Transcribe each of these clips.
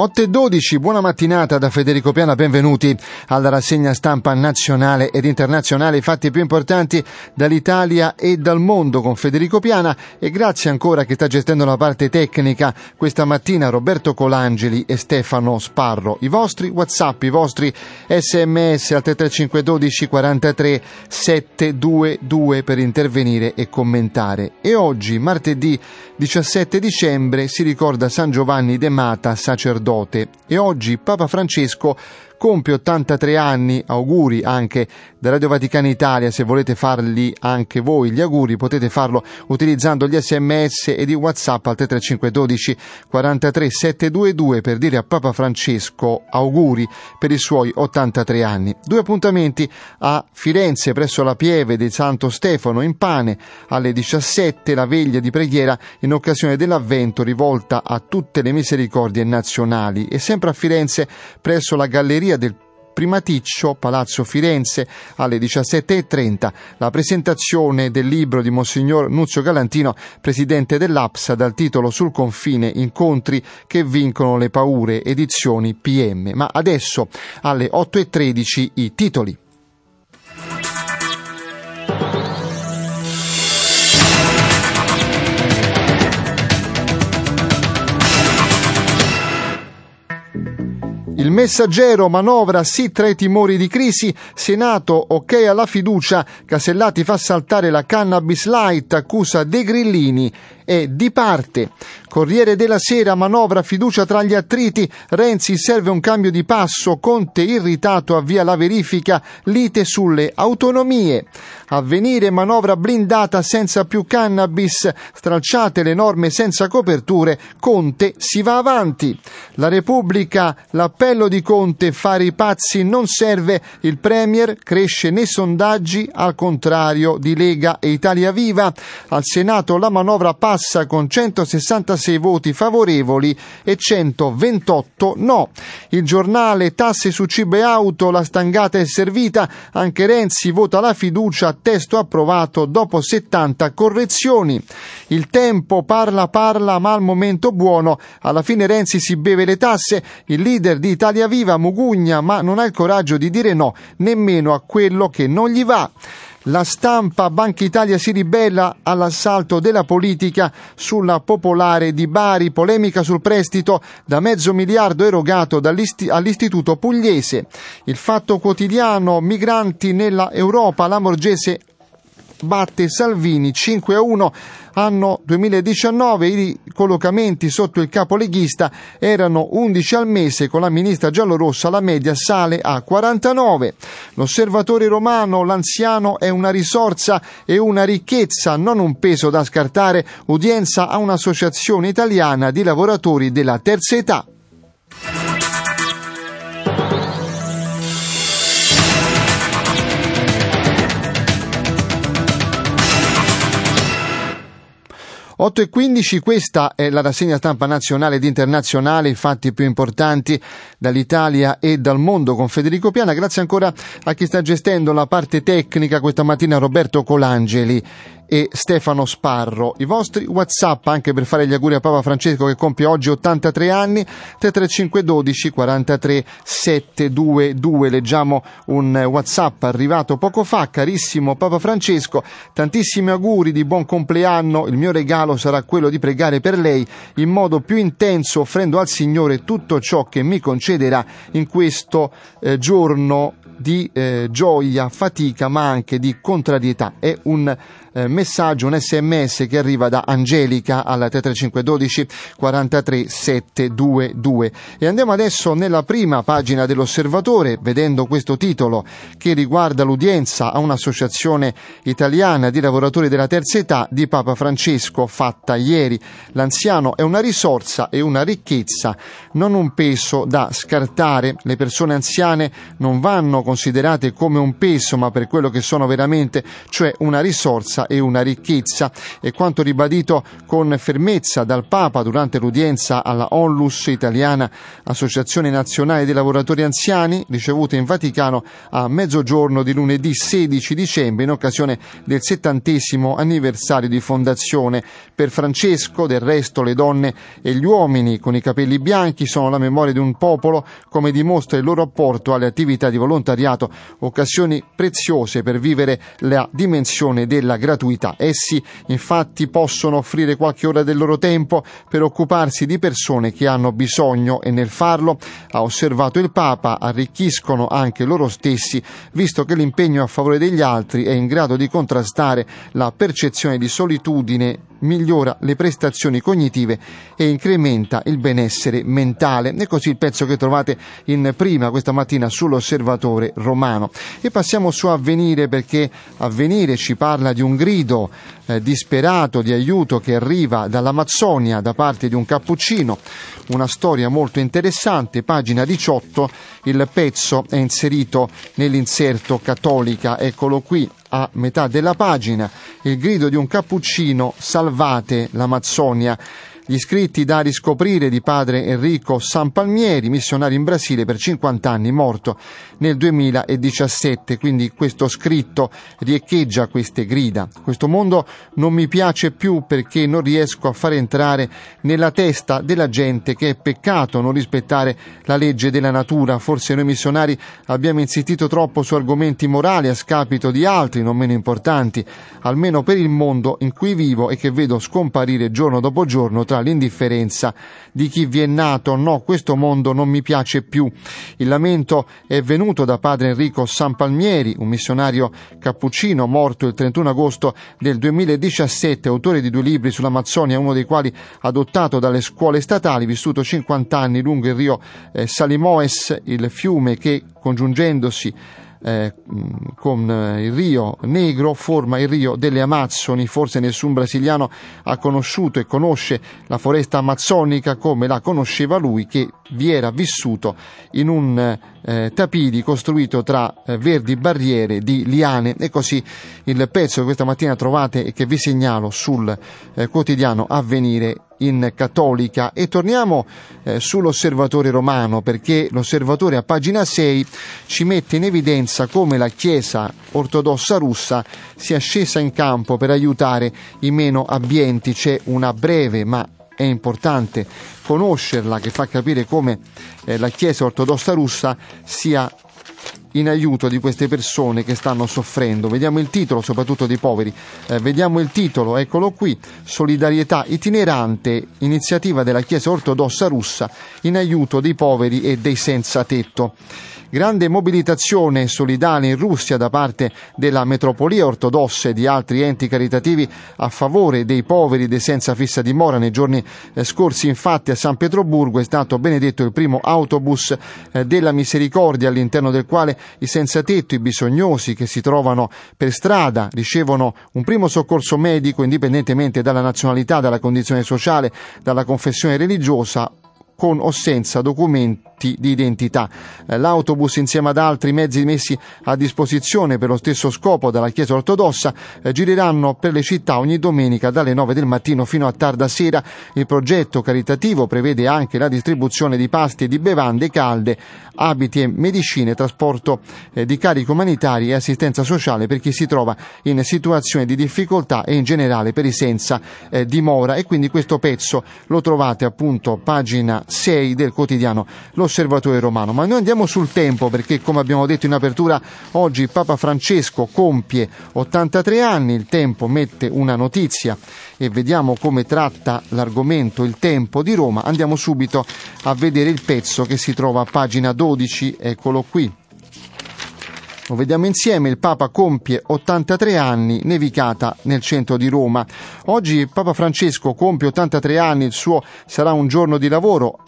Otto e 12, buona mattinata da Federico Piana, benvenuti alla rassegna stampa nazionale ed internazionale, i fatti più importanti dall'Italia e dal mondo con Federico Piana e grazie ancora che sta gestendo la parte tecnica questa mattina Roberto Colangeli e Stefano Sparro. I vostri WhatsApp, i vostri sms al 3512 43 722 per intervenire e commentare. E oggi, martedì 17 dicembre, si ricorda San Giovanni de Mata, sacerdote sacerdote e oggi Papa Francesco compie 83 anni, auguri anche da Radio Vaticana Italia, se volete farli anche voi gli auguri potete farlo utilizzando gli sms e di whatsapp al 3512 43 722 per dire a Papa Francesco auguri per i suoi 83 anni. Due appuntamenti a Firenze presso la Pieve di Santo Stefano in Pane alle 17 la veglia di preghiera in occasione dell'avvento rivolta a tutte le misericordie nazionali e sempre a Firenze presso la Galleria del Primaticcio, Palazzo Firenze, alle 17.30, la presentazione del libro di Monsignor Nuzio Galantino, presidente dell'APSA, dal titolo Sul confine, incontri che vincono le paure, edizioni PM. Ma adesso, alle 8.13, i titoli. Il messaggero manovra sì tra i timori di crisi, Senato ok alla fiducia, Casellati fa saltare la cannabis light, accusa De Grillini e di parte. Corriere della Sera manovra fiducia tra gli attriti, Renzi serve un cambio di passo, Conte irritato avvia la verifica, lite sulle autonomie. Avvenire manovra blindata senza più cannabis, stralciate le norme senza coperture, Conte si va avanti. La Repubblica, l'appello di Conte, fare i pazzi non serve, il Premier cresce nei sondaggi al contrario di Lega e Italia Viva. Al Senato la manovra passa passa con 166 voti favorevoli e 128 no. Il giornale tasse su cibo e auto, la stangata è servita, anche Renzi vota la fiducia, testo approvato dopo 70 correzioni. Il tempo parla parla ma al momento buono, alla fine Renzi si beve le tasse, il leader di Italia Viva Mugugna ma non ha il coraggio di dire no nemmeno a quello che non gli va. La stampa Banca Italia si ribella all'assalto della politica sulla popolare di Bari, polemica sul prestito da mezzo miliardo erogato all'Istituto Pugliese. Il fatto quotidiano, migranti nella Europa, la Morgese batte Salvini 5 a 1 anno 2019 i collocamenti sotto il capo leghista erano 11 al mese con la ministra giallorossa la media sale a 49 l'osservatore romano l'anziano è una risorsa e una ricchezza non un peso da scartare. Udienza a un'associazione italiana di lavoratori della terza età 8 e 15, questa è la rassegna stampa nazionale ed internazionale, i fatti più importanti dall'Italia e dal mondo con Federico Piana. Grazie ancora a chi sta gestendo la parte tecnica questa mattina Roberto Colangeli e Stefano Sparro. I vostri WhatsApp anche per fare gli auguri a Papa Francesco che compie oggi 83 anni 33512 43 722. Leggiamo un WhatsApp arrivato poco fa, carissimo Papa Francesco, tantissimi auguri di buon compleanno. Il mio regalo sarà quello di pregare per lei in modo più intenso, offrendo al Signore tutto ciò che mi concederà in questo eh, giorno di eh, gioia, fatica, ma anche di contrarietà. È un eh, messaggio, un sms che arriva da Angelica alla 3512 43 722. E andiamo adesso nella prima pagina dell'Osservatore, vedendo questo titolo che riguarda l'udienza a un'associazione italiana di lavoratori della terza età di Papa Francesco fatta ieri. L'anziano è una risorsa e una ricchezza, non un peso da scartare. Le persone anziane non vanno considerate come un peso, ma per quello che sono veramente, cioè una risorsa differenza e una ricchezza. E quanto ribadito con fermezza dal Papa durante l'udienza alla Onlus italiana, Associazione Nazionale dei Lavoratori Anziani, ricevuta in Vaticano a mezzogiorno di lunedì 16 dicembre in occasione del settantesimo anniversario di fondazione. Per Francesco, del resto, le donne e gli uomini con i capelli bianchi sono la memoria di un popolo, come dimostra il loro apporto alle attività di volontariato, occasioni preziose per vivere la dimensione della gratuità. Essi infatti possono offrire qualche ora del loro tempo per occuparsi di persone che hanno bisogno e nel farlo, ha osservato il Papa, arricchiscono anche loro stessi, visto che l'impegno a favore degli altri è in grado di contrastare la percezione di solitudine migliora le prestazioni cognitive e incrementa il benessere mentale. E così il pezzo che trovate in prima questa mattina sull'osservatore romano. E passiamo su Avvenire perché Avvenire ci parla di un grido eh, disperato di aiuto che arriva dall'Amazzonia da parte di un cappuccino. Una storia molto interessante, pagina 18, il pezzo è inserito nell'inserto cattolica, eccolo qui a metà della pagina, il grido di un cappuccino salvate l'Amazzonia gli scritti da riscoprire di padre Enrico Sampalmieri, missionario in Brasile per 50 anni, morto nel 2017. Quindi questo scritto riecheggia queste grida. Questo mondo non mi piace più perché non riesco a far entrare nella testa della gente che è peccato non rispettare la legge della natura. Forse noi missionari abbiamo insistito troppo su argomenti morali a scapito di altri non meno importanti, almeno per il mondo in cui vivo e che vedo scomparire giorno dopo giorno tra l'indifferenza di chi vi è nato, no, questo mondo non mi piace più. Il lamento è venuto da padre Enrico Sampalmieri, un missionario cappuccino morto il 31 agosto del 2017, autore di due libri sull'Amazzonia, uno dei quali adottato dalle scuole statali, vissuto 50 anni lungo il rio eh, Salimoes, il fiume che congiungendosi eh, con eh, il Rio Negro forma il Rio delle Amazzoni. Forse nessun brasiliano ha conosciuto e conosce la foresta amazzonica come la conosceva lui che vi era vissuto in un eh, tapidi costruito tra eh, verdi barriere di liane e così il pezzo che questa mattina trovate e che vi segnalo sul eh, quotidiano Avvenire in Cattolica e torniamo eh, sull'osservatore romano perché l'osservatore a pagina 6 ci mette in evidenza come la Chiesa ortodossa russa sia scesa in campo per aiutare i meno abbienti. C'è una breve ma è importante conoscerla che fa capire come eh, la Chiesa ortodossa russa sia in aiuto di queste persone che stanno soffrendo. Vediamo il titolo, soprattutto dei poveri. Eh, vediamo il titolo, eccolo qui, Solidarietà itinerante, iniziativa della Chiesa ortodossa russa in aiuto dei poveri e dei senza tetto. Grande mobilitazione solidale in Russia da parte della metropolia ortodossa e di altri enti caritativi a favore dei poveri dei senza fissa dimora. Nei giorni eh, scorsi infatti a San Pietroburgo è stato benedetto il primo autobus eh, della misericordia all'interno del quale i senza tetto, i bisognosi che si trovano per strada ricevono un primo soccorso medico indipendentemente dalla nazionalità, dalla condizione sociale, dalla confessione religiosa con o senza documenti di identità. Eh, l'autobus insieme ad altri mezzi messi a disposizione per lo stesso scopo dalla Chiesa ortodossa eh, gireranno per le città ogni domenica dalle 9 del mattino fino a tarda sera. Il progetto caritativo prevede anche la distribuzione di pasti e di bevande calde, abiti e medicine, trasporto eh, di carichi umanitari e assistenza sociale per chi si trova in situazioni di difficoltà e in generale per i senza dimora e quindi questo pezzo lo trovate appunto pagina 6 del quotidiano L'Osservatore Romano. Ma noi andiamo sul tempo perché, come abbiamo detto in apertura, oggi Papa Francesco compie 83 anni. Il tempo mette una notizia e vediamo come tratta l'argomento il tempo di Roma. Andiamo subito a vedere il pezzo che si trova a pagina 12, eccolo qui. Lo vediamo insieme, il Papa compie 83 anni, nevicata nel centro di Roma. Oggi Papa Francesco compie 83 anni, il suo sarà un giorno di lavoro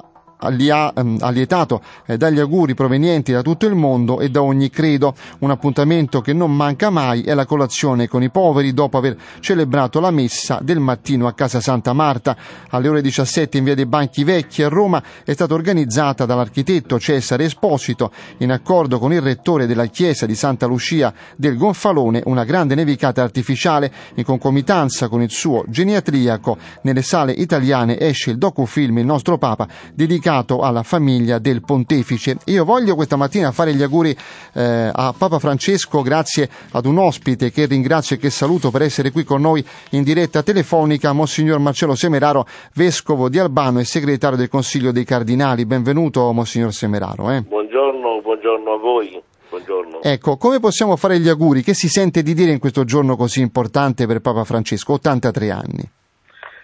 li ha ehm, allietato eh, dagli auguri provenienti da tutto il mondo e da ogni credo. Un appuntamento che non manca mai è la colazione con i poveri dopo aver celebrato la messa del mattino a Casa Santa Marta. Alle ore 17 in via dei Banchi Vecchi a Roma è stata organizzata dall'architetto Cesare Esposito in accordo con il rettore della chiesa di Santa Lucia del Gonfalone una grande nevicata artificiale in concomitanza con il suo geniatriaco nelle sale italiane esce il docufilm Il nostro Papa dedicato alla famiglia del pontefice. Io voglio questa mattina fare gli auguri eh, a Papa Francesco grazie ad un ospite che ringrazio e che saluto per essere qui con noi in diretta telefonica, Monsignor Marcello Semeraro, vescovo di Albano e segretario del Consiglio dei Cardinali. Benvenuto Monsignor Semeraro. Eh. Buongiorno, buongiorno a voi. Buongiorno. Ecco, come possiamo fare gli auguri? Che si sente di dire in questo giorno così importante per Papa Francesco, 83 anni?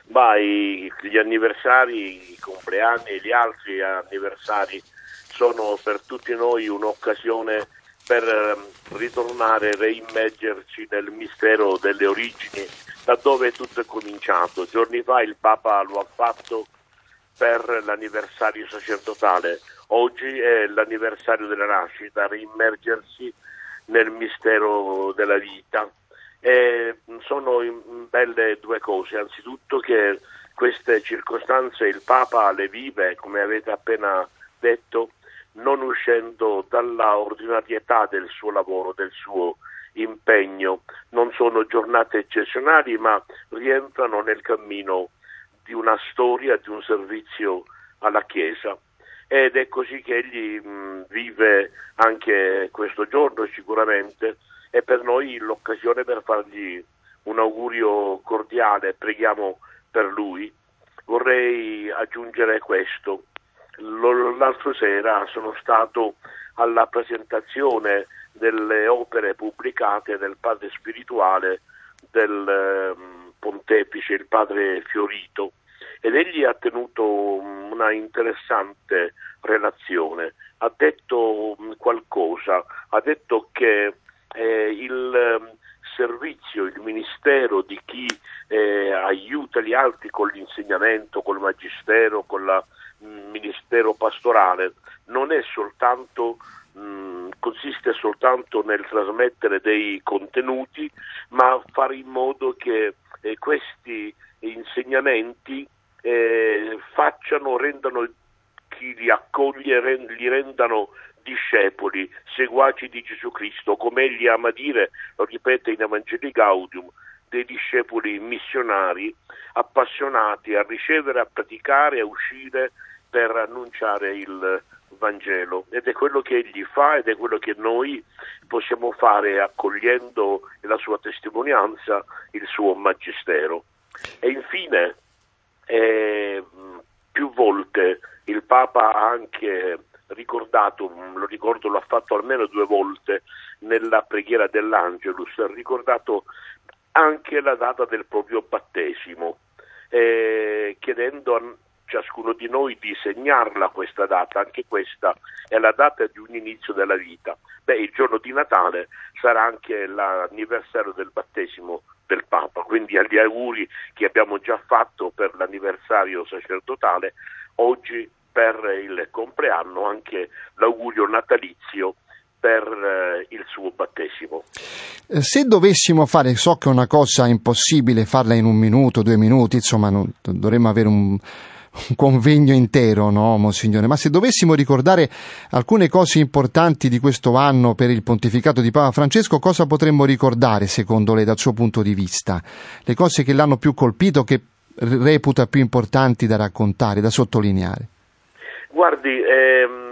Bah, gli anniversari, i compleanni e gli altri anniversari sono per tutti noi un'occasione per ehm, ritornare, reimmergerci nel mistero delle origini, da dove tutto è cominciato. Giorni fa il Papa lo ha fatto per l'anniversario sacerdotale, oggi è l'anniversario della nascita, reimmergersi nel mistero della vita. E sono belle due cose, anzitutto che queste circostanze il Papa le vive, come avete appena detto, non uscendo dalla ordinarietà del suo lavoro, del suo impegno. Non sono giornate eccezionali, ma rientrano nel cammino di una storia, di un servizio alla Chiesa. Ed è così che egli mh, vive anche questo giorno sicuramente. È per noi l'occasione per fargli un augurio cordiale, preghiamo per lui. Vorrei aggiungere questo. L'altro sera sono stato alla presentazione delle opere pubblicate del padre spirituale del eh, pontefice, il padre Fiorito, ed egli ha tenuto una interessante relazione. Ha detto qualcosa, ha detto che eh, il servizio, il ministero di chi eh, aiuta gli altri con l'insegnamento, col magistero, con il ministero pastorale, non è soltanto mh, consiste soltanto nel trasmettere dei contenuti, ma fare in modo che eh, questi insegnamenti eh, facciano, rendano chi li accoglie, rend, li rendano discepoli, seguaci di Gesù Cristo, come egli ama dire, lo ripete in Evangeli Gaudium, dei discepoli missionari appassionati a ricevere, a praticare, a uscire per annunciare il Vangelo ed è quello che egli fa ed è quello che noi possiamo fare accogliendo la sua testimonianza, il suo magistero. E infine, eh, più volte il Papa ha anche ricordato, lo ricordo l'ha fatto almeno due volte nella preghiera dell'Angelus, ha ricordato anche la data del proprio battesimo, eh, chiedendo a ciascuno di noi di segnarla questa data, anche questa è la data di un inizio della vita. Beh, il giorno di Natale sarà anche l'anniversario del battesimo del Papa, quindi agli auguri che abbiamo già fatto per l'anniversario sacerdotale, oggi per il compleanno anche l'augurio natalizio per eh, il suo battesimo. Eh, se dovessimo fare, so che è una cosa impossibile farla in un minuto, due minuti, insomma non, dovremmo avere un, un convegno intero, no, Monsignore? Ma se dovessimo ricordare alcune cose importanti di questo anno per il pontificato di Papa Francesco, cosa potremmo ricordare, secondo lei, dal suo punto di vista? Le cose che l'hanno più colpito, che reputa più importanti da raccontare, da sottolineare? Guardi, ehm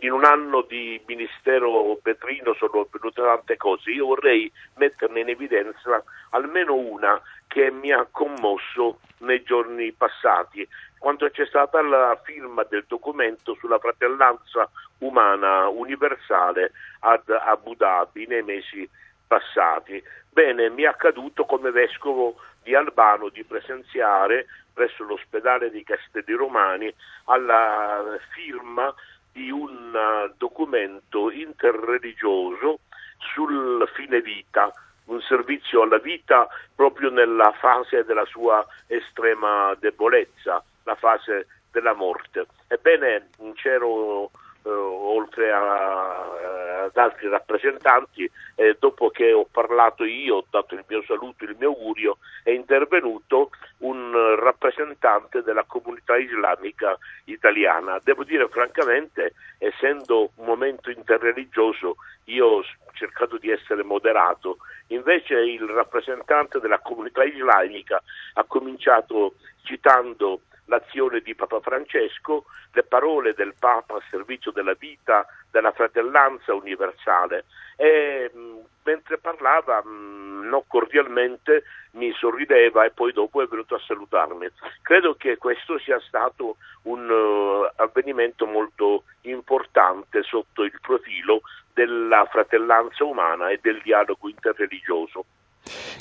in un anno di ministero Petrino sono avvenute tante cose, io vorrei metterne in evidenza almeno una che mi ha commosso nei giorni passati, quando c'è stata la firma del documento sulla fratellanza umana universale ad Abu Dhabi nei mesi passati. Bene, mi è accaduto come vescovo di Albano di presenziare presso l'ospedale di Castelli Romani alla firma di un uh, documento interreligioso sul fine vita, un servizio alla vita proprio nella fase della sua estrema debolezza, la fase della morte. Ebbene, c'ero eh, oltre a, ad altri rappresentanti, eh, dopo che ho parlato io, ho dato il mio saluto, il mio augurio, è intervenuto un rappresentante della comunità islamica italiana. Devo dire francamente, essendo un momento interreligioso, io ho cercato di essere moderato, invece il rappresentante della comunità islamica ha cominciato citando l'azione di Papa Francesco, le parole del Papa a servizio della vita, della fratellanza universale e mh, mentre parlava mh, non cordialmente mi sorrideva e poi dopo è venuto a salutarmi. Credo che questo sia stato un uh, avvenimento molto importante sotto il profilo della fratellanza umana e del dialogo interreligioso.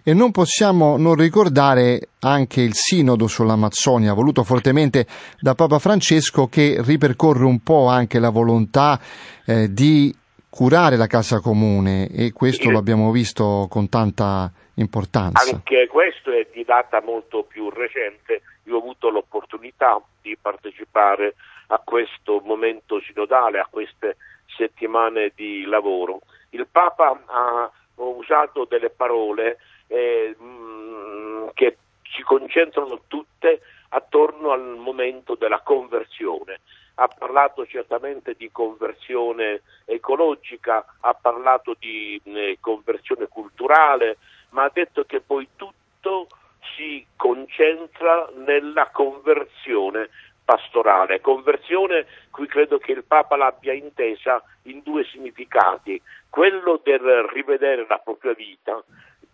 E non possiamo non ricordare anche il sinodo sull'Amazzonia, voluto fortemente da Papa Francesco, che ripercorre un po' anche la volontà eh, di curare la casa comune e questo lo abbiamo visto con tanta importanza. Anche questo è di data molto più recente. Io ho avuto l'opportunità di partecipare a questo momento sinodale, a queste settimane di lavoro. Il Papa ha usato delle parole eh, mm, che si concentrano tutte attorno al momento della conversione. Ha parlato certamente di conversione ecologica, ha parlato di eh, conversione culturale, ma ha detto che poi tutto si concentra nella conversione pastorale. Conversione qui credo che il Papa l'abbia intesa in due significati, quello del rivedere la propria vita,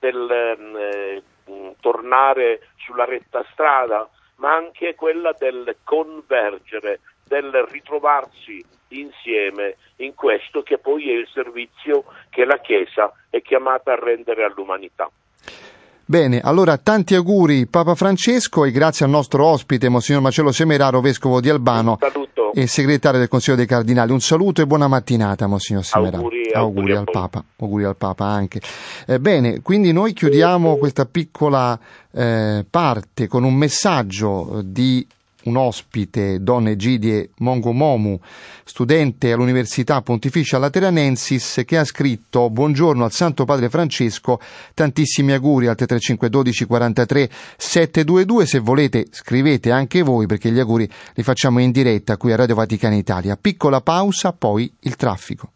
del mm, eh, tornare sulla retta strada, ma anche quella del convergere, del ritrovarsi insieme in questo che poi è il servizio che la Chiesa è chiamata a rendere all'umanità. Bene, allora tanti auguri Papa Francesco e grazie al nostro ospite Monsignor Marcello Semeraro, Vescovo di Albano e segretario del Consiglio dei Cardinali. Un saluto e buona mattinata Monsignor Semeraro. Auguri, auguri, auguri al Papa, auguri al Papa anche. Eh, bene, quindi noi chiudiamo questa piccola eh, parte con un messaggio di un ospite, Don Egidie Mongomomu, studente all'Università Pontificia Lateranensis, che ha scritto Buongiorno al Santo Padre Francesco, tantissimi auguri al 335 12 43 722, se volete scrivete anche voi perché gli auguri li facciamo in diretta qui a Radio Vaticana Italia. Piccola pausa, poi il traffico.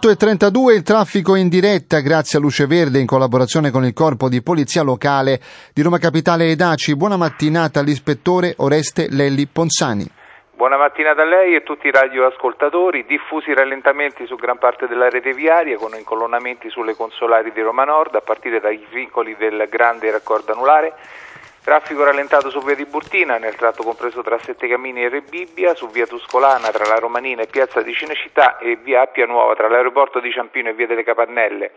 8.32 il traffico in diretta grazie a Luce Verde in collaborazione con il corpo di polizia locale di Roma Capitale e Daci. Buona mattinata all'ispettore Oreste Lelli Ponsani. Buona mattinata a lei e a tutti i radioascoltatori. Diffusi rallentamenti su gran parte della rete viaria con incolonnamenti sulle consolari di Roma Nord a partire dai vicoli del grande raccordo anulare Traffico rallentato su via di Burtina, nel tratto compreso tra Sette Camini e Rebibbia, su via Tuscolana tra la Romanina e piazza di Cinecittà e via Appia Nuova tra l'aeroporto di Ciampino e via delle Capannelle.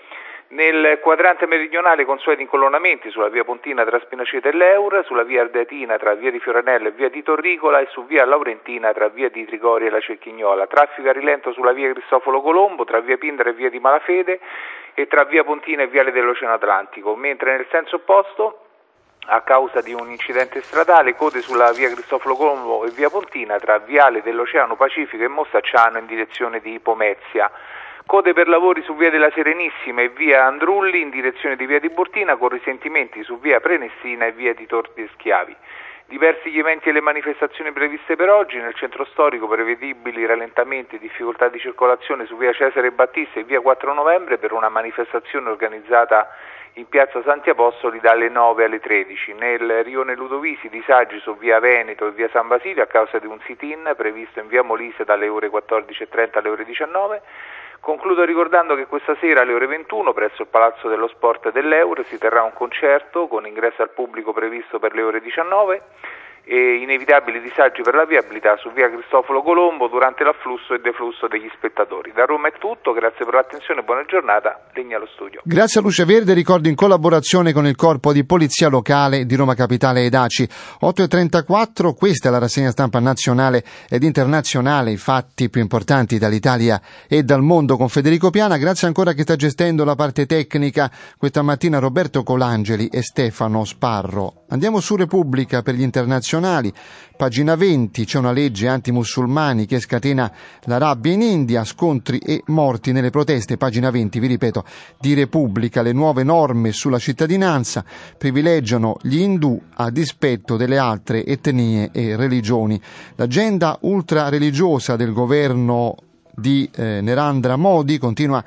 Nel quadrante meridionale consueti incolonnamenti sulla via Pontina tra Spinaceta e L'Eur, sulla via Ardeatina tra via di Fioranello e via di Torricola e su via Laurentina tra via di Trigoria e la Cecchignola. Traffico a rilento sulla via Cristoforo Colombo tra via Pindra e via di Malafede e tra via Pontina e viale dell'Oceano Atlantico, mentre nel senso opposto a causa di un incidente stradale, code sulla via Cristoforo Colombo e via Pontina tra Viale dell'Oceano Pacifico e Mossacciano in direzione di Pomezia. Code per lavori su via della Serenissima e via Andrulli in direzione di via di Bortina con risentimenti su via Prenestina e via di Torti e Schiavi. Diversi gli eventi e le manifestazioni previste per oggi, nel centro storico prevedibili rallentamenti e difficoltà di circolazione su via Cesare Battista e via 4 novembre per una manifestazione organizzata in piazza Santi Apostoli dalle 9 alle 13. Nel rione Ludovisi disagi su via Veneto e via San Basilio a causa di un sit-in previsto in via Molise dalle ore 14.30 alle ore 19. Concludo ricordando che questa sera alle ore 21 presso il Palazzo dello Sport dell'Euro si terrà un concerto con ingresso al pubblico previsto per le ore 19 e inevitabili disagi per la viabilità su via Cristoforo Colombo durante l'afflusso e deflusso degli spettatori. Da Roma è tutto, grazie per l'attenzione buona giornata, Legna allo studio. Grazie a Luce Verde, ricordo in collaborazione con il Corpo di Polizia Locale di Roma Capitale ed ACI. 8.34, questa è la rassegna stampa nazionale ed internazionale, i fatti più importanti dall'Italia e dal mondo con Federico Piana, grazie ancora a chi sta gestendo la parte tecnica questa mattina Roberto Colangeli e Stefano Sparro. Andiamo su Repubblica per gli internazionali. Pagina 20 c'è una legge antimusulmani che scatena la rabbia in India, scontri e morti nelle proteste. Pagina 20, vi ripeto, di Repubblica. Le nuove norme sulla cittadinanza privilegiano gli indù a dispetto delle altre etnie e religioni. L'agenda ultra-religiosa del governo di eh, Nerandra Modi continua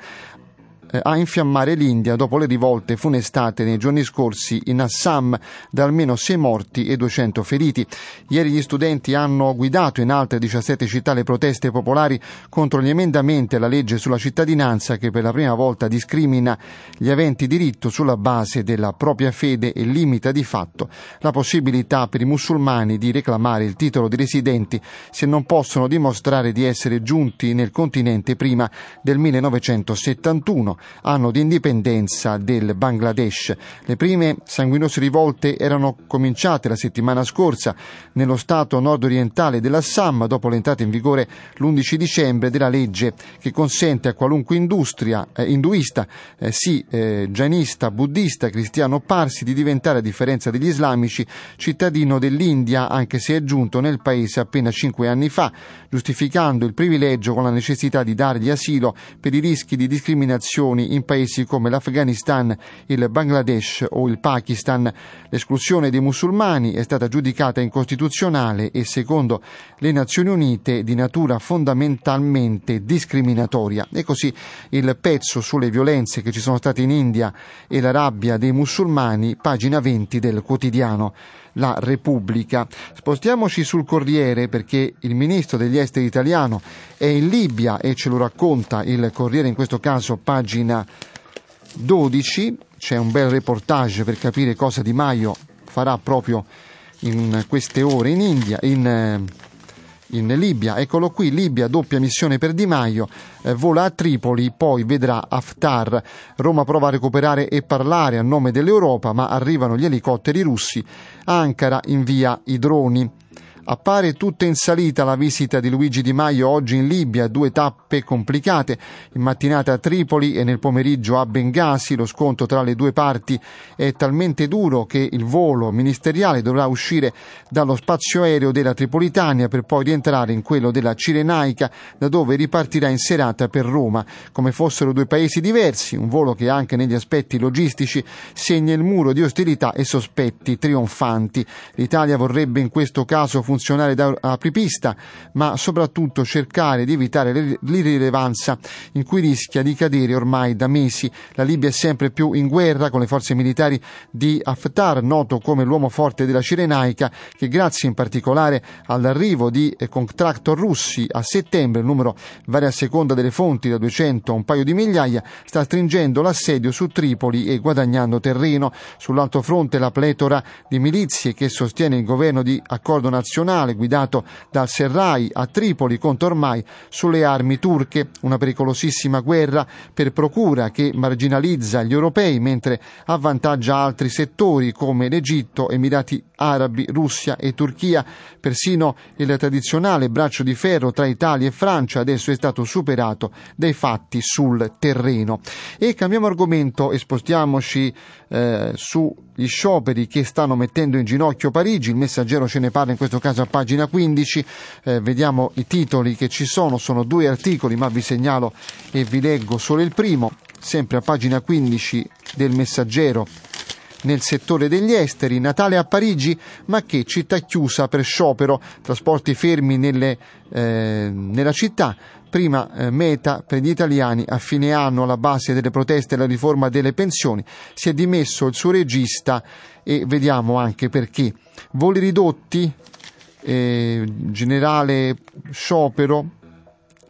a infiammare l'India dopo le rivolte funestate nei giorni scorsi in Assam da almeno 6 morti e 200 feriti. Ieri gli studenti hanno guidato in altre 17 città le proteste popolari contro gli emendamenti alla legge sulla cittadinanza che per la prima volta discrimina gli aventi diritto sulla base della propria fede e limita di fatto la possibilità per i musulmani di reclamare il titolo di residenti se non possono dimostrare di essere giunti nel continente prima del 1971 anno di indipendenza del Bangladesh. Le prime sanguinose rivolte erano cominciate la settimana scorsa nello stato nord-orientale dell'Assam dopo l'entrata in vigore l'11 dicembre della legge che consente a qualunque industria eh, induista, eh, sì eh, gianista, buddista, cristiano parsi di diventare a differenza degli islamici cittadino dell'India anche se è giunto nel paese appena cinque anni fa, giustificando il privilegio con la necessità di dargli asilo per i rischi di discriminazione esclusioni in paesi come l'Afghanistan, il Bangladesh o il Pakistan. L'esclusione dei musulmani è stata giudicata incostituzionale e, secondo le Nazioni Unite, di natura fondamentalmente discriminatoria. E così il pezzo sulle violenze che ci sono state in India e la rabbia dei musulmani, pagina 20 del quotidiano la Repubblica. Spostiamoci sul Corriere perché il ministro degli esteri italiano è in Libia e ce lo racconta il Corriere, in questo caso pagina 12. C'è un bel reportage per capire cosa Di Maio farà proprio in queste ore in India, in, eh, in Libia. Eccolo qui, Libia, doppia missione per Di Maio, eh, vola a Tripoli, poi vedrà Haftar. Roma prova a recuperare e parlare a nome dell'Europa, ma arrivano gli elicotteri russi. Ankara invia i droni. Appare tutta in salita la visita di Luigi Di Maio oggi in Libia, due tappe complicate, in mattinata a Tripoli e nel pomeriggio a Bengasi. Lo scontro tra le due parti è talmente duro che il volo ministeriale dovrà uscire dallo spazio aereo della Tripolitania per poi rientrare in quello della Cirenaica, da dove ripartirà in serata per Roma, come fossero due paesi diversi, un volo che anche negli aspetti logistici segna il muro di ostilità e sospetti trionfanti. L'Italia vorrebbe in questo caso funzionare funzionare da apripista, ma soprattutto cercare di evitare l'irrilevanza in cui rischia di cadere ormai da mesi. La Libia è sempre più in guerra con le forze militari di Haftar, noto come l'uomo forte della Cirenaica, che grazie in particolare all'arrivo di contractor russi a settembre, il numero varia a seconda delle fonti da 200 a un paio di migliaia, sta stringendo l'assedio su Tripoli e guadagnando terreno. Sull'altro fronte la pletora di milizie che sostiene il governo di accordo nazionale guidato dal Serrai a Tripoli conta ormai sulle armi turche, una pericolosissima guerra per procura che marginalizza gli europei mentre avvantaggia altri settori come l'Egitto, Emirati Arabi, Russia e Turchia. Persino il tradizionale braccio di ferro tra Italia e Francia adesso è stato superato dai fatti sul terreno. E cambiamo argomento e spostiamoci eh, sugli scioperi che stanno mettendo in ginocchio Parigi. Il messaggero ce ne parla in questo caso a pagina 15. Eh, vediamo i titoli che ci sono, sono due articoli, ma vi segnalo e vi leggo solo il primo, sempre a pagina 15 del messaggero nel settore degli esteri, Natale a Parigi, ma che città chiusa per sciopero, trasporti fermi nelle, eh, nella città, prima eh, meta per gli italiani a fine anno alla base delle proteste e la riforma delle pensioni, si è dimesso il suo regista e vediamo anche perché. Voli ridotti, eh, generale sciopero,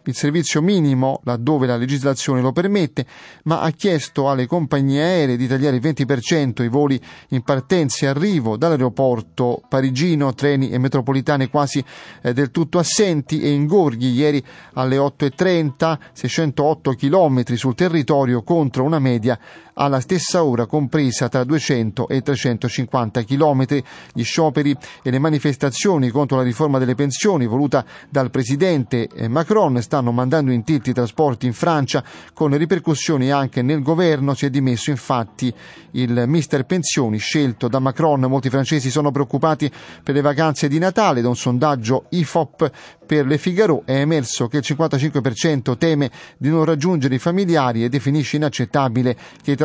il servizio minimo laddove la legislazione lo permette, ma ha chiesto alle compagnie aeree di tagliare il 20% i voli in partenza e arrivo dall'aeroporto parigino, treni e metropolitane quasi eh, del tutto assenti e ingorghi ieri alle 8.30, 608 km sul territorio contro una media alla stessa ora compresa tra 200 e 350 km. Gli scioperi e le manifestazioni contro la riforma delle pensioni voluta dal presidente eh, Macron stanno mandando in tilt i trasporti in Francia con ripercussioni anche nel governo. Si è dimesso infatti il mister pensioni scelto da Macron. Molti francesi sono preoccupati per le vacanze di Natale. Da un sondaggio IFOP per le Figaro è emerso che il 55% teme di non raggiungere i familiari e definisce inaccettabile che i trasporti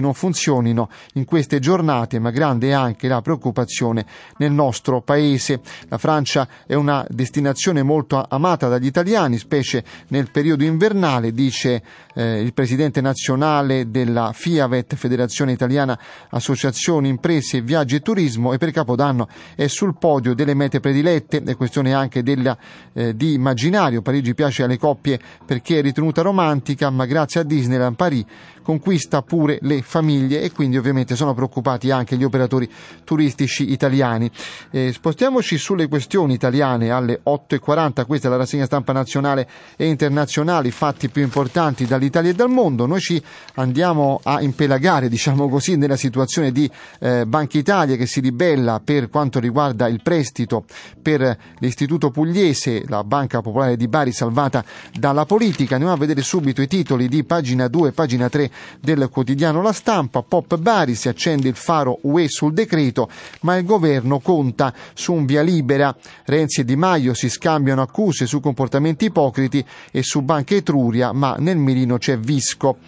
non funzionino in queste giornate, ma grande è anche la preoccupazione nel nostro paese. La Francia è una destinazione molto amata dagli italiani, specie nel periodo invernale, dice eh, il presidente nazionale della FIAVET, Federazione Italiana Associazioni Imprese, Viaggi e Turismo, e per Capodanno è sul podio delle mete predilette, è questione anche della eh, di immaginario. Parigi piace alle coppie perché è ritenuta romantica, ma grazie a Disneyland Paris conquista pure le famiglie e quindi ovviamente sono preoccupati anche gli operatori turistici italiani. Eh, spostiamoci sulle questioni italiane alle 8.40, questa è la rassegna stampa nazionale e internazionale, i fatti più importanti dall'Italia e dal mondo. Noi ci andiamo a impelagare, diciamo così, nella situazione di eh, Banca Italia che si ribella per quanto riguarda il prestito per l'istituto pugliese, la Banca Popolare di Bari salvata dalla politica. Andiamo a vedere subito i titoli di pagina 2 e pagina 3 del quotidiano La Stampa, Pop Bari si accende il faro UE sul decreto, ma il governo conta su un via libera. Renzi e Di Maio si scambiano accuse su comportamenti ipocriti e su Banca Etruria, ma nel mirino c'è Visco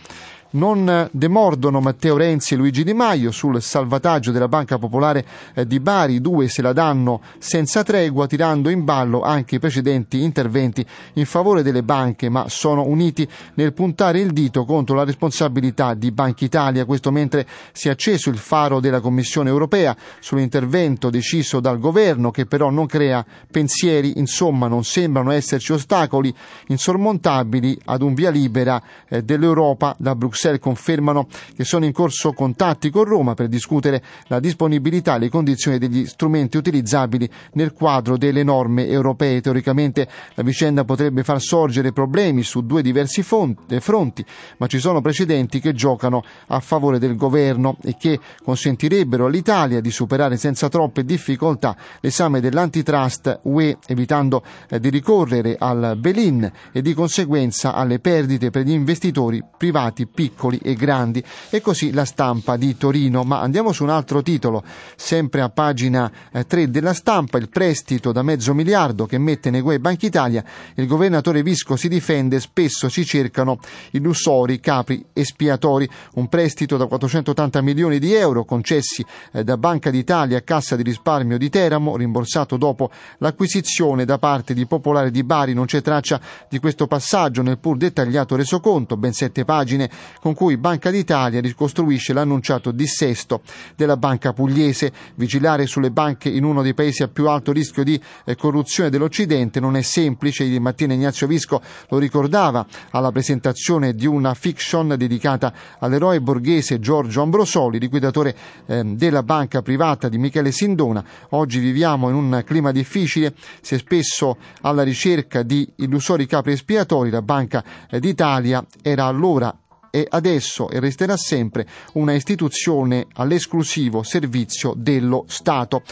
non demordono Matteo Renzi e Luigi Di Maio sul salvataggio della Banca Popolare eh, di Bari, due se la danno senza tregua, tirando in ballo anche i precedenti interventi in favore delle banche, ma sono uniti nel puntare il dito contro la responsabilità di Banca Italia, questo mentre si è acceso il faro della Commissione europea sull'intervento deciso dal governo che però non crea pensieri, insomma non sembrano esserci ostacoli insormontabili ad un via libera eh, dell'Europa. Da Bruxelles Bruxelles confermano che sono in corso contatti con Roma per discutere la disponibilità e le condizioni degli strumenti utilizzabili nel quadro delle norme europee. Teoricamente la vicenda potrebbe far sorgere problemi su due diversi fronti, ma ci sono precedenti che giocano a favore del governo e che consentirebbero all'Italia di superare senza troppe difficoltà l'esame dell'antitrust UE, evitando eh, di ricorrere al Belin e di conseguenza alle perdite per gli investitori privati piccoli piccoli e grandi. E così la stampa di Torino. Ma andiamo su un altro titolo, sempre a pagina 3 eh, della stampa, il prestito da mezzo miliardo che mette nei guai Banca Italia. Il governatore Visco si difende, spesso si cercano illusori, capri espiatori. Un prestito da 480 milioni di euro concessi eh, da Banca d'Italia a Cassa di risparmio di Teramo, rimborsato dopo l'acquisizione da parte di Popolare di Bari. Non c'è traccia di questo passaggio nel pur dettagliato resoconto, ben sette pagine, con cui Banca d'Italia ricostruisce l'annunciato dissesto della banca pugliese. Vigilare sulle banche in uno dei paesi a più alto rischio di eh, corruzione dell'Occidente non è semplice. Ieri mattina Ignazio Visco lo ricordava alla presentazione di una fiction dedicata all'eroe borghese Giorgio Ambrosoli, liquidatore eh, della banca privata di Michele Sindona. Oggi viviamo in un clima difficile, si è spesso alla ricerca di illusori capri espiatori. La Banca eh, d'Italia era allora e adesso e resterà sempre una istituzione all'esclusivo servizio dello Stato.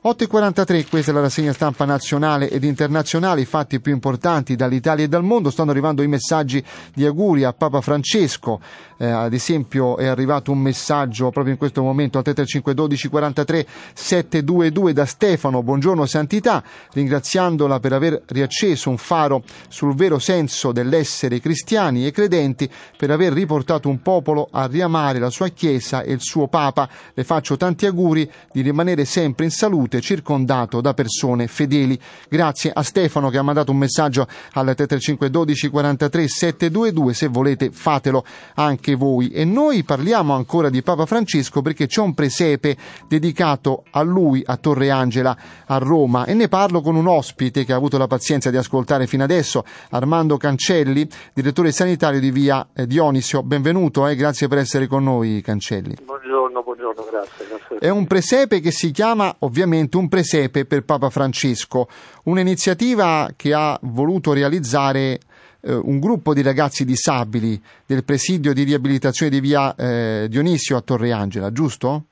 8.43, questa è la rassegna stampa nazionale ed internazionale, i fatti più importanti dall'Italia e dal mondo, stanno arrivando i messaggi di auguri a Papa Francesco, eh, ad esempio è arrivato un messaggio proprio in questo momento al 335 12 43 722 da Stefano, buongiorno Santità, ringraziandola per aver riacceso un faro sul vero senso dell'essere cristiani e credenti, per aver riportato un popolo a riamare la sua Chiesa e il suo Papa, le faccio tanti auguri di rimanere sempre in salute salute, circondato da persone fedeli. Grazie a Stefano che ha mandato un messaggio al 335 12 43 722, se volete fatelo anche voi. E noi parliamo ancora di Papa Francesco perché c'è un presepe dedicato a lui a Torre Angela a Roma e ne parlo con un ospite che ha avuto la pazienza di ascoltare fino adesso, Armando Cancelli, direttore sanitario di via eh, Dionisio. Benvenuto e eh? grazie per essere con noi Cancelli. Buongiorno, buongiorno, grazie, grazie. È un presepe che si chiama ovviamente ovviamente un presepe per Papa Francesco, un'iniziativa che ha voluto realizzare eh, un gruppo di ragazzi disabili del presidio di riabilitazione di via eh, Dionisio a Torre Angela, giusto?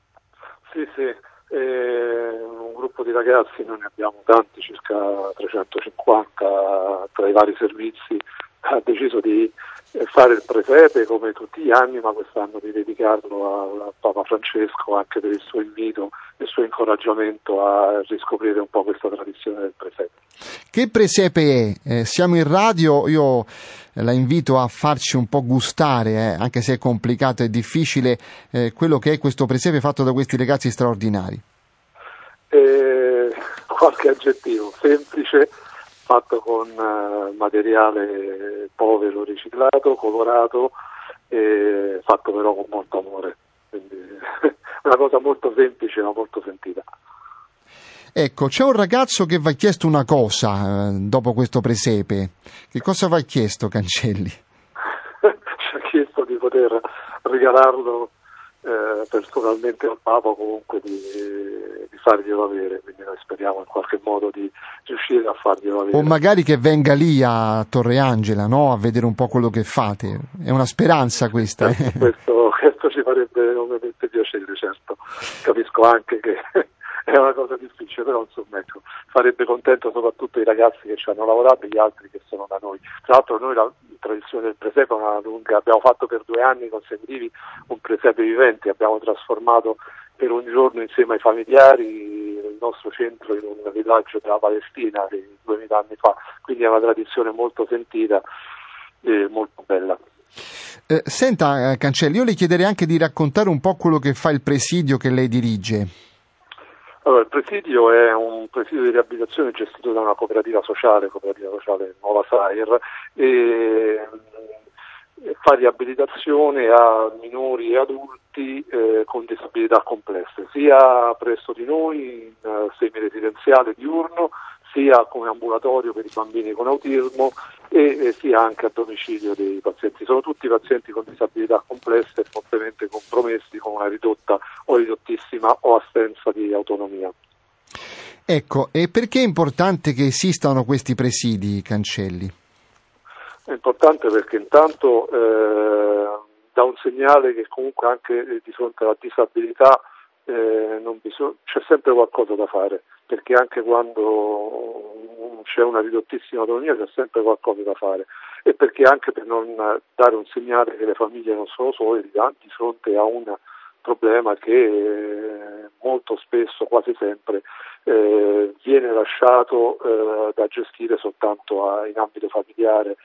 Sì, sì, eh, un gruppo di ragazzi, noi ne abbiamo tanti, circa 350 tra i vari servizi, ha deciso di fare il presepe come tutti gli anni, ma quest'anno di dedicarlo a Papa Francesco anche per il suo invito e il suo incoraggiamento a riscoprire un po' questa tradizione del presepe. Che presepe è? Eh, siamo in radio, io la invito a farci un po' gustare, eh, anche se è complicato e difficile, eh, quello che è questo presepe fatto da questi ragazzi straordinari. Eh, qualche aggettivo, semplice, fatto con uh, materiale povero riciclato, colorato fatto però con molto amore. Quindi una cosa molto semplice ma molto sentita. Ecco, c'è un ragazzo che va chiesto una cosa eh, dopo questo presepe. Che cosa va chiesto Cancelli? Ci ha chiesto di poter regalarlo eh, personalmente al Papa comunque di, farglielo avere, quindi noi speriamo in qualche modo di riuscire a farglielo avere. O magari che venga lì a Torre Angela no? a vedere un po' quello che fate, è una speranza questa. Eh? Questo, questo ci farebbe ovviamente piacere, certo, capisco anche che è una cosa difficile, però insomma ecco, farebbe contento soprattutto i ragazzi che ci hanno lavorato e gli altri che sono da noi. Tra l'altro noi la tradizione del presepe lunga, abbiamo fatto per due anni consecutivi un presepe vivente, abbiamo trasformato per un giorno insieme ai familiari il nostro centro in un villaggio della Palestina di duemila anni fa, quindi è una tradizione molto sentita e molto bella. Eh, senta eh, Cancelli, io le chiederei anche di raccontare un po' quello che fa il presidio che lei dirige. Allora, il presidio è un presidio di riabilitazione gestito da una cooperativa sociale, cooperativa sociale Nuova Sair, e, fa riabilitazione a minori e adulti eh, con disabilità complesse, sia presso di noi in uh, semi-residenziale diurno, sia come ambulatorio per i bambini con autismo e, e, sia anche a domicilio dei pazienti. Sono tutti pazienti con disabilità complesse fortemente compromessi con una ridotta o ridottissima o assenza di autonomia. Ecco, e perché è importante che esistano questi presidi, Cancelli? È importante perché intanto eh, dà un segnale che comunque anche di fronte alla disabilità eh, bisog- c'è sempre qualcosa da fare, perché anche quando c'è una ridottissima autonomia c'è sempre qualcosa da fare e perché anche per non dare un segnale che le famiglie non sono sole di, fronte a un problema che eh, molto spesso, quasi sempre, eh, viene lasciato eh, da gestire soltanto a, in ambito familiare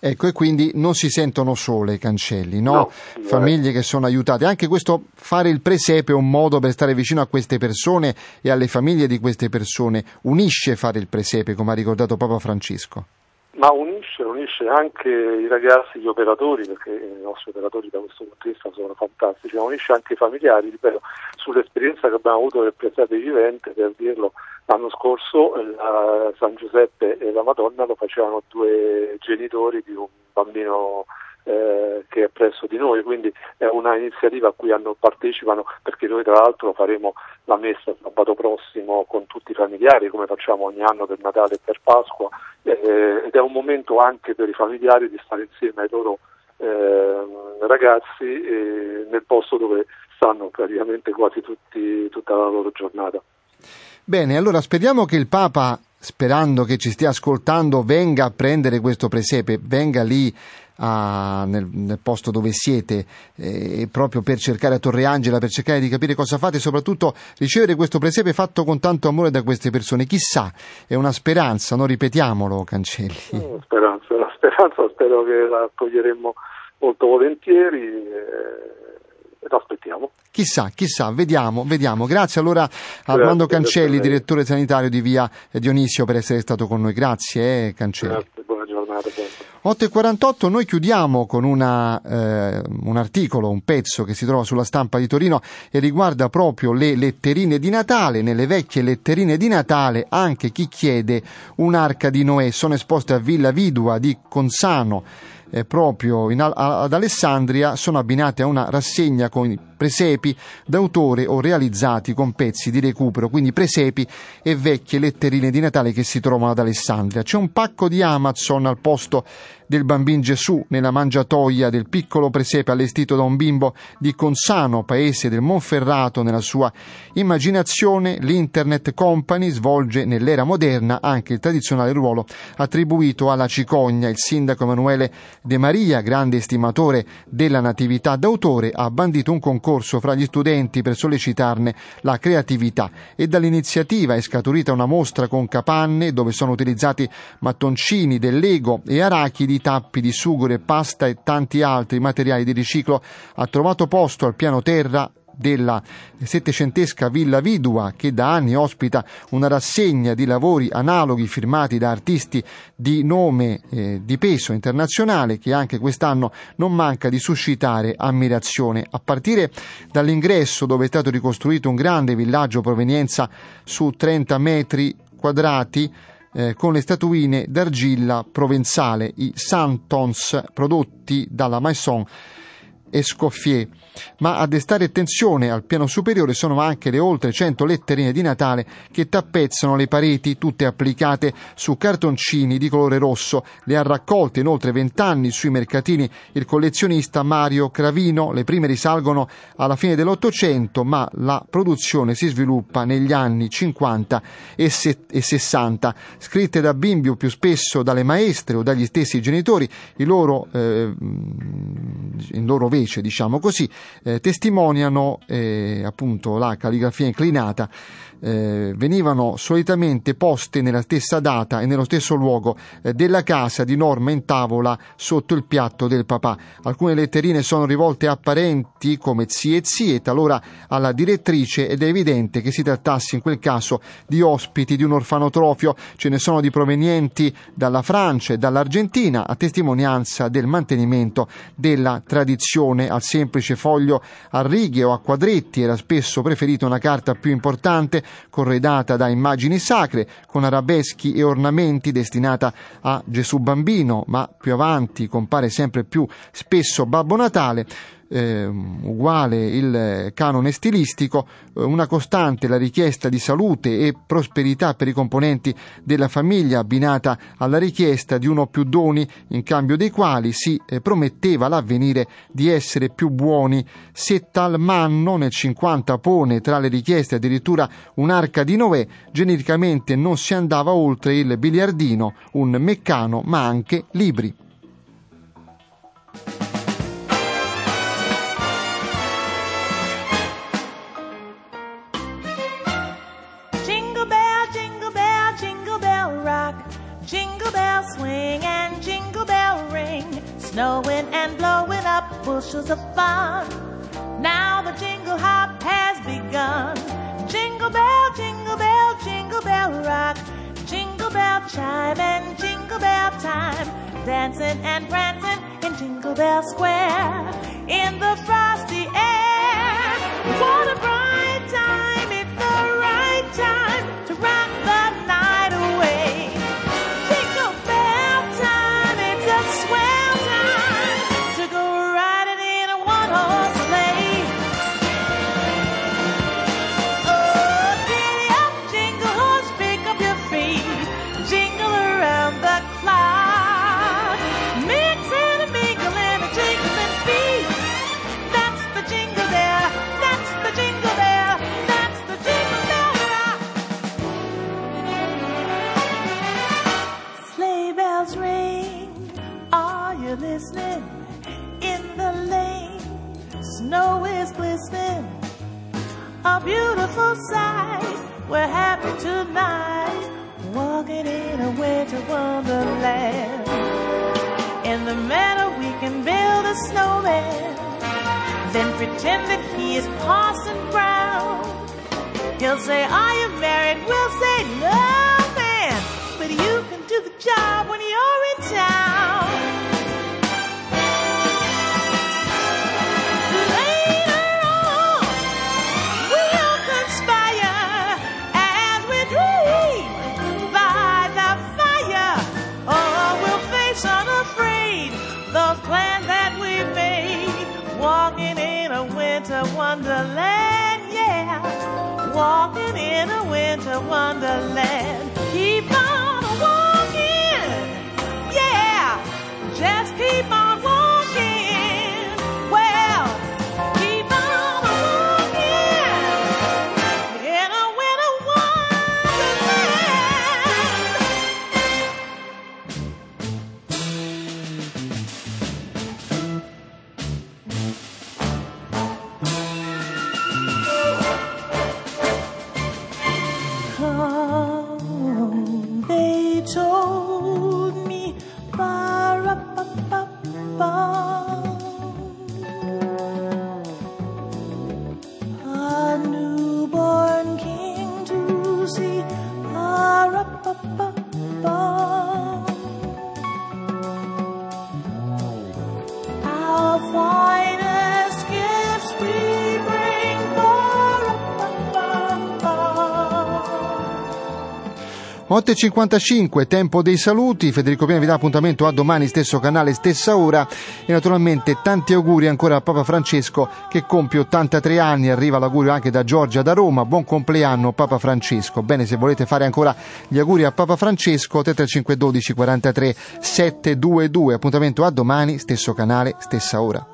Ecco, e quindi non si sentono sole i cancelli, no? no Famiglie che sono aiutate. Anche questo fare il presepe è un modo per stare vicino a queste persone e alle famiglie di queste persone. Unisce fare il presepe, come ha ricordato Papa Francesco ma unisce, unisce, anche i ragazzi, gli operatori, perché i nostri operatori da questo punto di vista sono fantastici, ma unisce anche i familiari, ripeto, sull'esperienza che abbiamo avuto del presepe vivente, per dirlo, l'anno scorso la San Giuseppe e la Madonna lo facevano due genitori di un bambino eh, che è presso di noi, quindi è una iniziativa a cui hanno, partecipano perché noi tra l'altro faremo la messa sabato prossimo con tutti i familiari come facciamo ogni anno per Natale e per Pasqua eh, ed è un momento anche per i familiari di stare insieme ai loro eh, ragazzi nel posto dove stanno praticamente quasi tutti, tutta la loro giornata. Bene, allora speriamo che il Papa sperando che ci stia ascoltando, venga a prendere questo presepe, venga lì a, nel, nel, posto dove siete, eh, proprio per cercare a Torre Angela, per cercare di capire cosa fate e soprattutto ricevere questo presepe fatto con tanto amore da queste persone. Chissà, è una speranza, non ripetiamolo, Cancelli. Una speranza, una speranza, spero che la accoglieremo molto volentieri. Eh aspettiamo. Chissà, chissà, vediamo, vediamo. Grazie allora a Armando Cancelli, direttore sanitario di Via Dionisio, per essere stato con noi. Grazie, eh, Cancelli. Grazie, buona giornata. 8.48 noi chiudiamo con una, eh, un articolo, un pezzo che si trova sulla stampa di Torino e riguarda proprio le letterine di Natale. Nelle vecchie letterine di Natale anche chi chiede un'arca di Noè sono esposte a Villa Vidua di Consano eh, proprio in, ad Alessandria sono abbinate a una rassegna con presepi d'autore o realizzati con pezzi di recupero, quindi presepi e vecchie letterine di Natale che si trovano ad Alessandria. C'è un pacco di Amazon al posto del bambino Gesù nella mangiatoia del piccolo presepe allestito da un bimbo di Consano, paese del Monferrato. Nella sua immaginazione l'Internet Company svolge nell'era moderna anche il tradizionale ruolo attribuito alla cicogna. Il sindaco Emanuele De Maria, grande estimatore della natività d'autore, ha bandito un concorso fra gli studenti per sollecitarne la creatività. E dall'iniziativa è scaturita una mostra con capanne dove sono utilizzati mattoncini del Lego e arachidi tappi di sugore, pasta e tanti altri materiali di riciclo. Ha trovato posto al piano terra della settecentesca Villa Vidua che da anni ospita una rassegna di lavori analoghi firmati da artisti di nome eh, di peso internazionale che anche quest'anno non manca di suscitare ammirazione. A partire dall'ingresso dove è stato ricostruito un grande villaggio provenienza su 30 metri quadrati eh, con le statuine d'argilla provenzale, i Santons prodotti dalla Maison Escoffier ma a destare tensione al piano superiore sono anche le oltre 100 letterine di Natale che tappezzano le pareti, tutte applicate su cartoncini di colore rosso. Le ha raccolte in oltre vent'anni sui mercatini il collezionista Mario Cravino. Le prime risalgono alla fine dell'Ottocento, ma la produzione si sviluppa negli anni 50 e 60. Scritte da bimbi o più spesso dalle maestre o dagli stessi genitori, il loro, eh, in loro vece, diciamo così, eh, testimoniano eh, appunto la calligrafia inclinata eh, venivano solitamente poste nella stessa data e nello stesso luogo eh, della casa di norma in tavola sotto il piatto del papà. Alcune letterine sono rivolte a parenti come zii e zie, talora alla direttrice ed è evidente che si trattasse in quel caso di ospiti di un orfanotrofio. Ce ne sono di provenienti dalla Francia e dall'Argentina a testimonianza del mantenimento della tradizione. Al semplice foglio a righe o a quadretti era spesso preferita una carta più importante corredata da immagini sacre, con arabeschi e ornamenti destinata a Gesù bambino, ma più avanti compare sempre più spesso Babbo Natale. Eh, uguale il canone stilistico, eh, una costante la richiesta di salute e prosperità per i componenti della famiglia abbinata alla richiesta di uno o più doni in cambio dei quali si eh, prometteva l'avvenire di essere più buoni. Se tal manno nel 50 pone tra le richieste addirittura un'arca di Noè, genericamente non si andava oltre il biliardino, un meccano ma anche libri. Snowing and blowing up bushels of fun. Now the jingle hop has begun. Jingle bell, jingle bell, jingle bell rock. Jingle bell chime and jingle bell time. Dancing and prancing in Jingle Bell Square. In the frosty air. What a we're happy tonight, walking in a winter wonderland. In the meadow, we can build a snowman, then pretend that he is Parson Brown. He'll say, Are you married? We'll say, No, man. But you can do the job when you're wonderland. 8.55, tempo dei saluti, Federico Piana vi dà appuntamento a domani, stesso canale, stessa ora. E naturalmente tanti auguri ancora a Papa Francesco che compie 83 anni, arriva l'augurio anche da Giorgia da Roma, buon compleanno Papa Francesco. Bene, se volete fare ancora gli auguri a Papa Francesco, 3512 43 722, appuntamento a domani, stesso canale, stessa ora.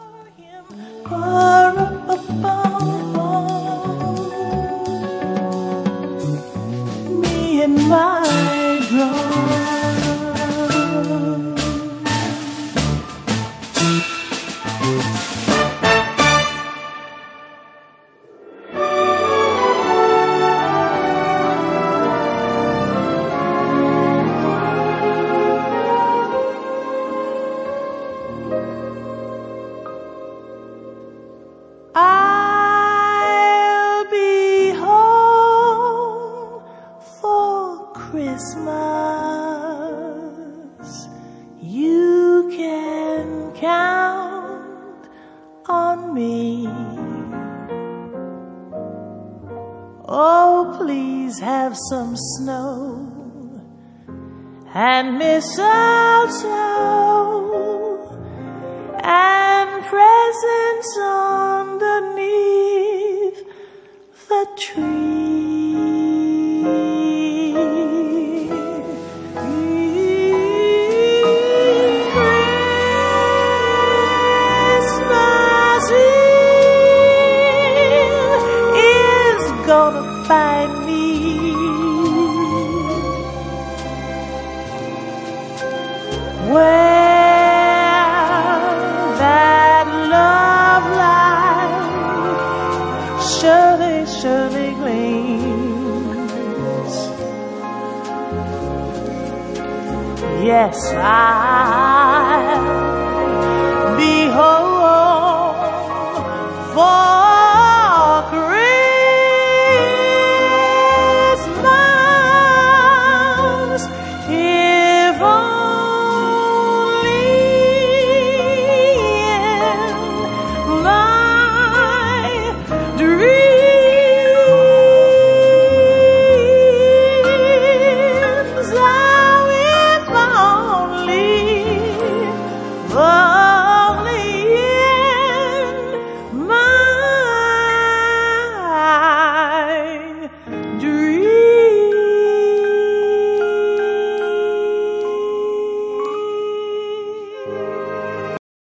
and mistletoe and presents on the knee.